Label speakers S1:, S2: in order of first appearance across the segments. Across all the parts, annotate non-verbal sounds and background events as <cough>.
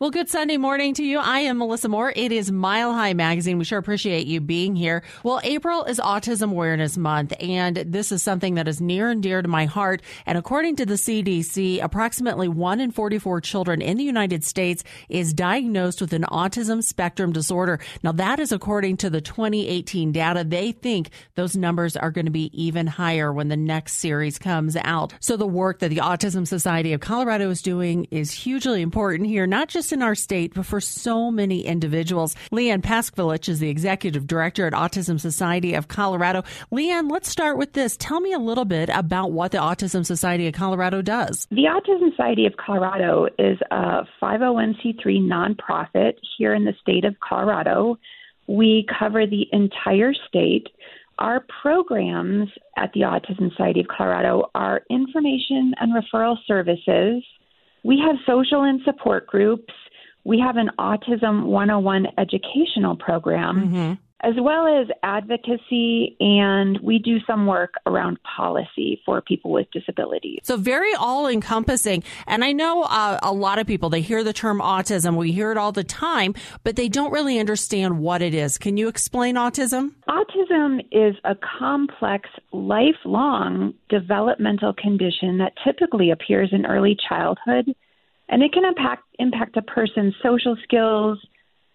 S1: Well, good Sunday morning to you. I am Melissa Moore. It is Mile High Magazine. We sure appreciate you being here. Well, April is Autism Awareness Month, and this is something that is near and dear to my heart. And according to the CDC, approximately 1 in 44 children in the United States is diagnosed with an autism spectrum disorder. Now, that is according to the 2018 data. They think those numbers are going to be even higher when the next series comes out. So the work that the Autism Society of Colorado is doing is hugely important here, not just in our state, but for so many individuals. Leanne Paskevich is the executive director at Autism Society of Colorado. Leanne, let's start with this. Tell me a little bit about what the Autism Society of Colorado does.
S2: The Autism Society of Colorado is a 501c3 nonprofit here in the state of Colorado. We cover the entire state. Our programs at the Autism Society of Colorado are information and referral services we have social and support groups. We have an Autism 101 educational program. Mm-hmm as well as advocacy, and we do some work around policy for people with disabilities.
S1: So, very all encompassing. And I know uh, a lot of people, they hear the term autism, we hear it all the time, but they don't really understand what it is. Can you explain autism?
S2: Autism is a complex, lifelong developmental condition that typically appears in early childhood, and it can impact, impact a person's social skills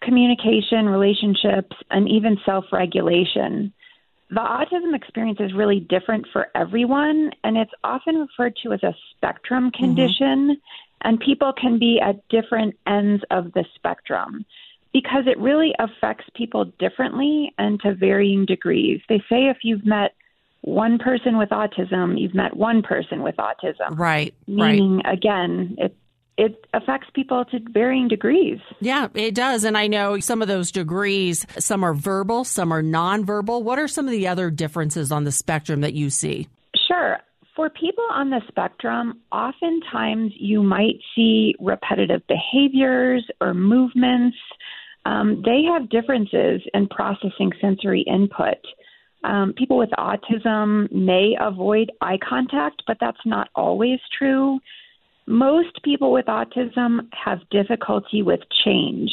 S2: communication, relationships, and even self regulation. The autism experience is really different for everyone, and it's often referred to as a spectrum mm-hmm. condition, mm-hmm. and people can be at different ends of the spectrum because it really affects people differently and to varying degrees. They say if you've met one person with autism, you've met one person with autism.
S1: Right.
S2: Meaning,
S1: right.
S2: again, it it affects people to varying degrees.
S1: Yeah, it does. And I know some of those degrees, some are verbal, some are nonverbal. What are some of the other differences on the spectrum that you see?
S2: Sure. For people on the spectrum, oftentimes you might see repetitive behaviors or movements. Um, they have differences in processing sensory input. Um, people with autism may avoid eye contact, but that's not always true. Most people with autism have difficulty with change.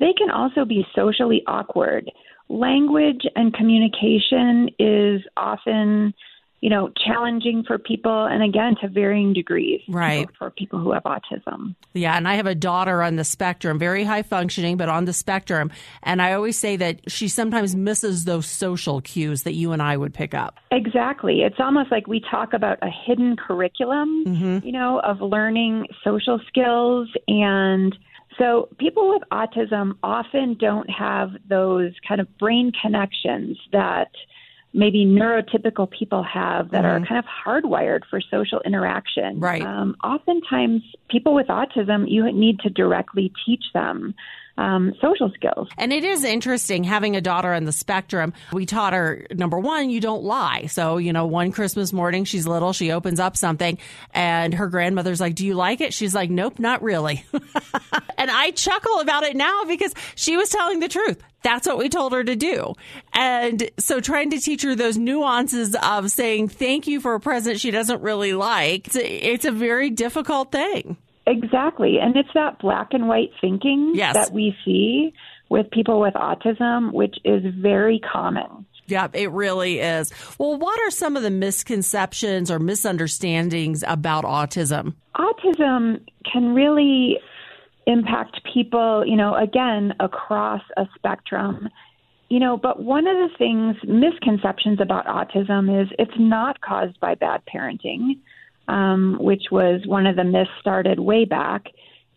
S2: They can also be socially awkward. Language and communication is often you know, challenging for people and again to varying degrees.
S1: Right.
S2: For people who have autism.
S1: Yeah. And I have a daughter on the spectrum, very high functioning, but on the spectrum. And I always say that she sometimes misses those social cues that you and I would pick up.
S2: Exactly. It's almost like we talk about a hidden curriculum, mm-hmm. you know, of learning social skills and so people with autism often don't have those kind of brain connections that maybe neurotypical people have that mm-hmm. are kind of hardwired for social interaction.
S1: Right. Um,
S2: oftentimes, people with autism, you need to directly teach them um, social skills.
S1: And it is interesting having a daughter on the spectrum. We taught her, number one, you don't lie. So, you know, one Christmas morning, she's little, she opens up something, and her grandmother's like, Do you like it? She's like, Nope, not really. <laughs> and I chuckle about it now because she was telling the truth. That's what we told her to do. And so trying to teach her those nuances of saying thank you for a present she doesn't really like, it's a, it's a very difficult thing.
S2: Exactly. And it's that black and white thinking
S1: yes.
S2: that we see with people with autism, which is very common.
S1: Yeah, it really is. Well, what are some of the misconceptions or misunderstandings about autism?
S2: Autism can really impact people, you know, again, across a spectrum. You know, but one of the things, misconceptions about autism is it's not caused by bad parenting um, which was one of the myths started way back.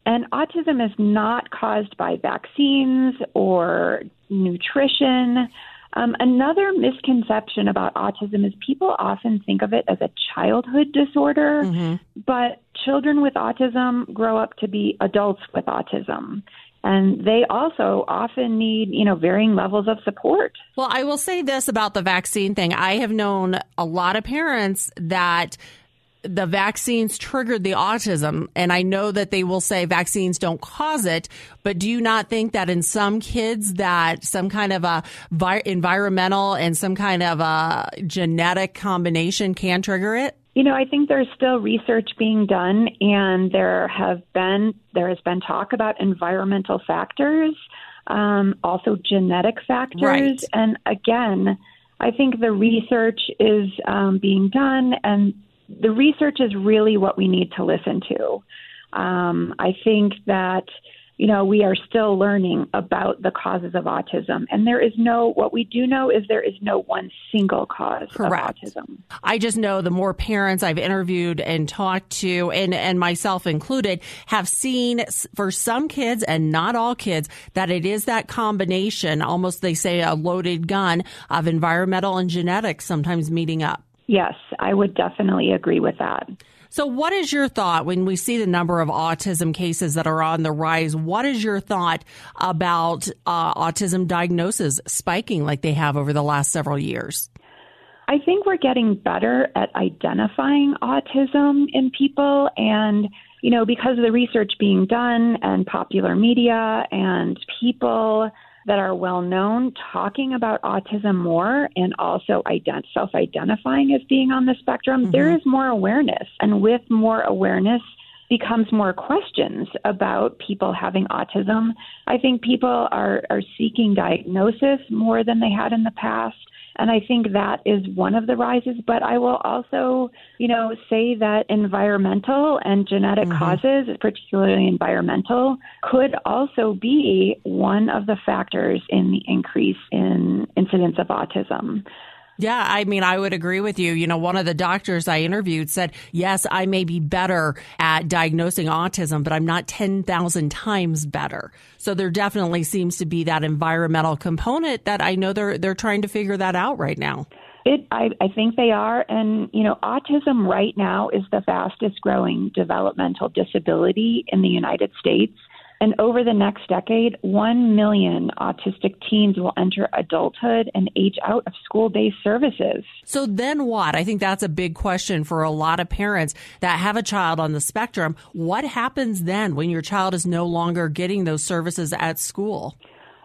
S2: And autism is not caused by vaccines or nutrition. Um, another misconception about autism is people often think of it as a childhood disorder, mm-hmm. but children with autism grow up to be adults with autism and they also often need you know varying levels of support
S1: well i will say this about the vaccine thing i have known a lot of parents that the vaccines triggered the autism. And I know that they will say vaccines don't cause it, but do you not think that in some kids that some kind of a vi- environmental and some kind of a genetic combination can trigger it?
S2: You know, I think there's still research being done, and there have been there has been talk about environmental factors, um, also genetic factors,
S1: right.
S2: and again, I think the research is um, being done, and the research is really what we need to listen to. Um, I think that you know, we are still learning about the causes of autism. And there is no, what we do know is there is no one single cause
S1: Correct.
S2: of autism.
S1: I just know the more parents I've interviewed and talked to, and, and myself included, have seen for some kids and not all kids that it is that combination, almost they say a loaded gun of environmental and genetics sometimes meeting up.
S2: Yes, I would definitely agree with that.
S1: So, what is your thought when we see the number of autism cases that are on the rise? What is your thought about uh, autism diagnosis spiking like they have over the last several years?
S2: I think we're getting better at identifying autism in people. And, you know, because of the research being done and popular media and people that are well known talking about autism more and also ident- self identifying as being on the spectrum, mm-hmm. there is more awareness. And with more awareness, becomes more questions about people having autism. I think people are, are seeking diagnosis more than they had in the past. And I think that is one of the rises. But I will also, you know, say that environmental and genetic mm-hmm. causes, particularly environmental, could also be one of the factors in the increase in incidence of autism.
S1: Yeah, I mean, I would agree with you. You know, one of the doctors I interviewed said, yes, I may be better at diagnosing autism, but I'm not 10,000 times better. So there definitely seems to be that environmental component that I know they're, they're trying to figure that out right now.
S2: It, I, I think they are. And, you know, autism right now is the fastest growing developmental disability in the United States. And over the next decade, 1 million autistic teens will enter adulthood and age out of school based services.
S1: So then what? I think that's a big question for a lot of parents that have a child on the spectrum. What happens then when your child is no longer getting those services at school?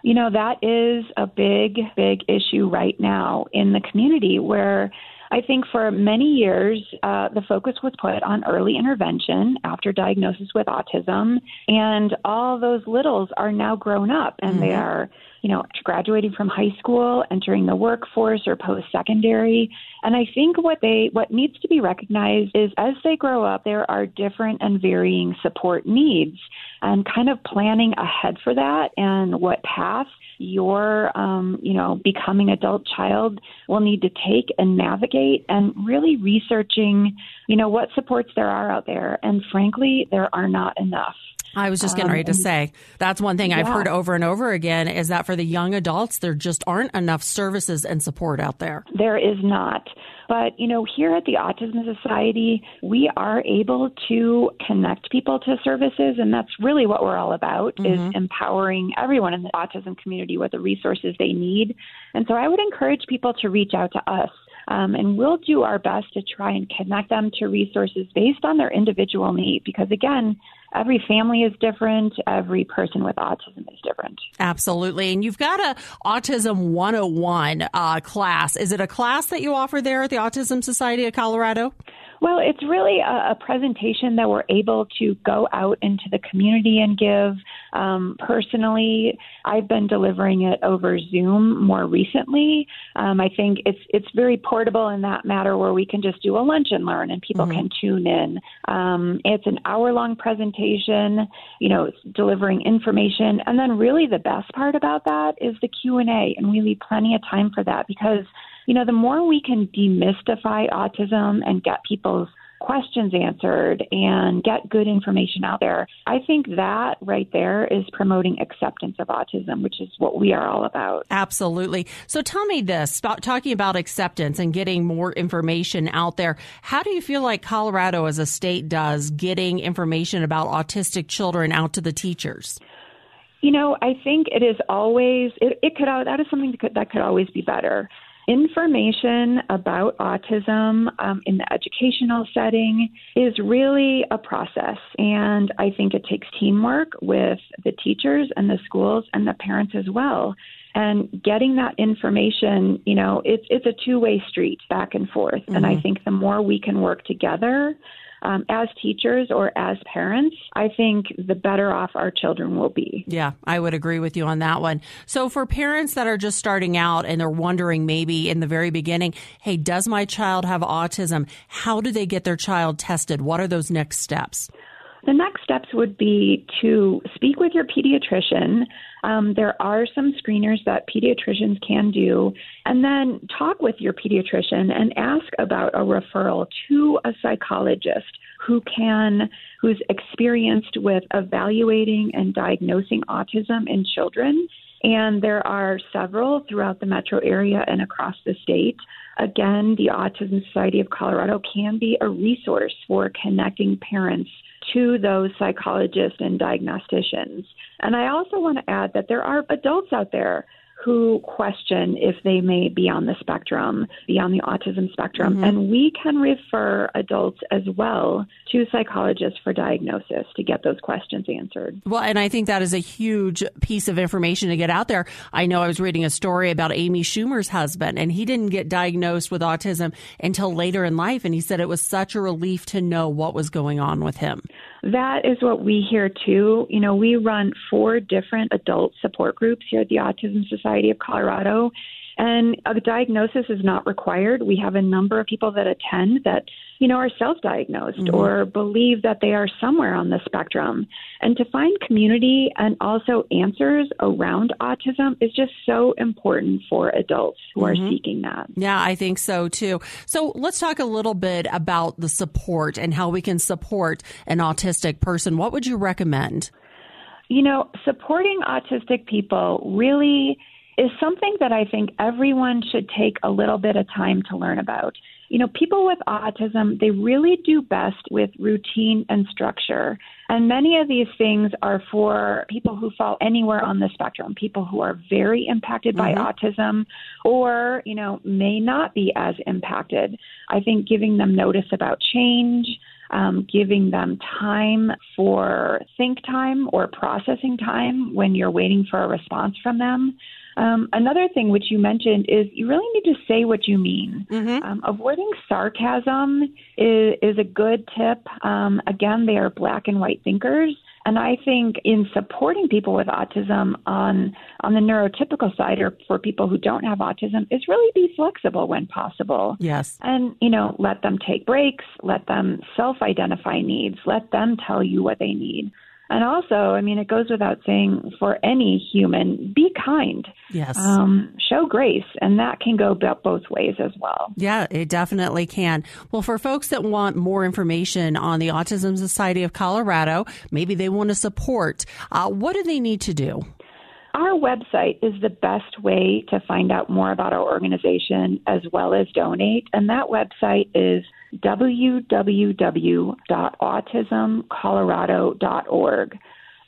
S2: You know, that is a big, big issue right now in the community where I think for many years, uh, the focus was put on early intervention after diagnosis with autism, and all those littles are now grown up and mm-hmm. they are, you know, graduating from high school, entering the workforce or post secondary. And I think what they what needs to be recognized is as they grow up, there are different and varying support needs, and kind of planning ahead for that and what path your um, you know becoming adult child will need to take and navigate and really researching you know what supports there are out there and frankly there are not enough
S1: I was just getting ready to um, say that's one thing yeah. I've heard over and over again is that for the young adults, there just aren't enough services and support out there.
S2: There is not. But, you know, here at the Autism Society, we are able to connect people to services, and that's really what we're all about mm-hmm. is empowering everyone in the autism community with the resources they need. And so I would encourage people to reach out to us. Um, and we'll do our best to try and connect them to resources based on their individual need because, again, every family is different. Every person with autism is different.
S1: Absolutely. And you've got a Autism 101 uh, class. Is it a class that you offer there at the Autism Society of Colorado?
S2: Well, it's really a, a, presentation that we're able to go out into the community and give. Um, personally, I've been delivering it over Zoom more recently. Um, I think it's it's very portable in that matter, where we can just do a lunch and learn, and people mm-hmm. can tune in. Um, it's an hour long presentation. You know, it's delivering information, and then really the best part about that is the Q and A, and we leave plenty of time for that because you know, the more we can demystify autism and get people's questions answered and get good information out there, I think that right there is promoting acceptance of autism, which is what we are all about.
S1: Absolutely. So tell me this about talking about acceptance and getting more information out there. How do you feel like Colorado as a state does getting information about autistic children out to the teachers?
S2: You know, I think it is always it, it could that is something that could, that could always be better. Information about autism um, in the educational setting is really a process, and I think it takes teamwork with the teachers and the schools and the parents as well. and getting that information, you know, it's it's a two way street back and forth. Mm-hmm. And I mm-hmm. think the more we can work together um, as teachers or as parents, I think the better off our children will be.
S1: Yeah, I would agree with you on that one. So, for parents that are just starting out and they're wondering maybe in the very beginning, hey, does my child have autism? How do they get their child tested? What are those next steps?
S2: The next steps would be to speak with your pediatrician. Um, there are some screeners that pediatricians can do, and then talk with your pediatrician and ask about a referral to a psychologist who can who's experienced with evaluating and diagnosing autism in children. And there are several throughout the metro area and across the state. Again, the Autism Society of Colorado can be a resource for connecting parents to those psychologists and diagnosticians. And I also want to add that there are adults out there who question if they may be on the spectrum, be on the autism spectrum. Mm-hmm. And we can refer adults as well to psychologists for diagnosis to get those questions answered.
S1: Well, and I think that is a huge piece of information to get out there. I know I was reading a story about Amy Schumer's husband, and he didn't get diagnosed with autism until later in life. And he said it was such a relief to know what was going on with him.
S2: That is what we hear too. You know, we run four different adult support groups here at the Autism Society of Colorado. And a diagnosis is not required. We have a number of people that attend that, you know, are self-diagnosed mm-hmm. or believe that they are somewhere on the spectrum. And to find community and also answers around autism is just so important for adults who mm-hmm. are seeking that.
S1: Yeah, I think so too. So let's talk a little bit about the support and how we can support an autistic person. What would you recommend?
S2: You know, supporting autistic people really is something that I think everyone should take a little bit of time to learn about. You know, people with autism, they really do best with routine and structure. And many of these things are for people who fall anywhere on the spectrum, people who are very impacted by mm-hmm. autism or, you know, may not be as impacted. I think giving them notice about change, um, giving them time for think time or processing time when you're waiting for a response from them. Um, another thing which you mentioned is you really need to say what you mean. Mm-hmm. Um, avoiding sarcasm is, is a good tip. Um, again, they are black and white thinkers. And I think in supporting people with autism on on the neurotypical side or for people who don't have autism is really be flexible when possible.
S1: Yes.
S2: And you know, let them take breaks, let them self-identify needs, let them tell you what they need. And also, I mean, it goes without saying for any human, be kind.
S1: Yes.
S2: Um, show grace. And that can go both ways as well.
S1: Yeah, it definitely can. Well, for folks that want more information on the Autism Society of Colorado, maybe they want to support, uh, what do they need to do?
S2: Our website is the best way to find out more about our organization as well as donate. And that website is www.autismcolorado.org.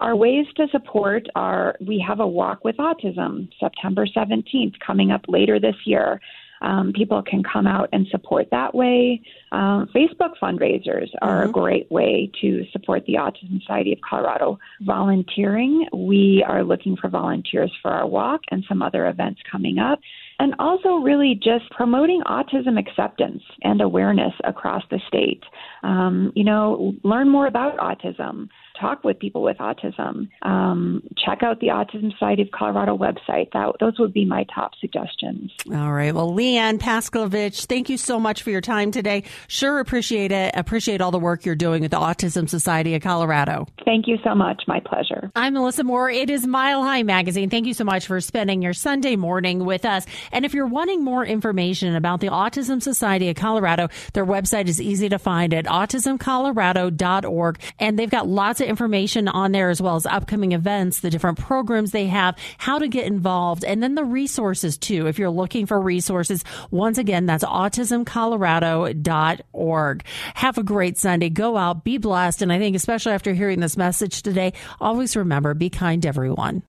S2: Our ways to support are we have a walk with autism September 17th coming up later this year. Um, people can come out and support that way. Um, Facebook fundraisers are mm-hmm. a great way to support the Autism Society of Colorado. Volunteering, we are looking for volunteers for our walk and some other events coming up. And also, really just promoting autism acceptance and awareness across the state. Um, you know, learn more about autism talk with people with autism. Um, check out the Autism Society of Colorado website. That, those would be my top suggestions.
S1: All right. Well, Leanne Paskevich, thank you so much for your time today. Sure appreciate it. Appreciate all the work you're doing with the Autism Society of Colorado.
S2: Thank you so much. My pleasure.
S1: I'm Melissa Moore. It is Mile High Magazine. Thank you so much for spending your Sunday morning with us. And if you're wanting more information about the Autism Society of Colorado, their website is easy to find at autismcolorado.org. And they've got lots of of information on there as well as upcoming events, the different programs they have, how to get involved, and then the resources too. If you're looking for resources, once again, that's autismcolorado.org. Have a great Sunday. Go out, be blessed. And I think especially after hearing this message today, always remember, be kind to everyone.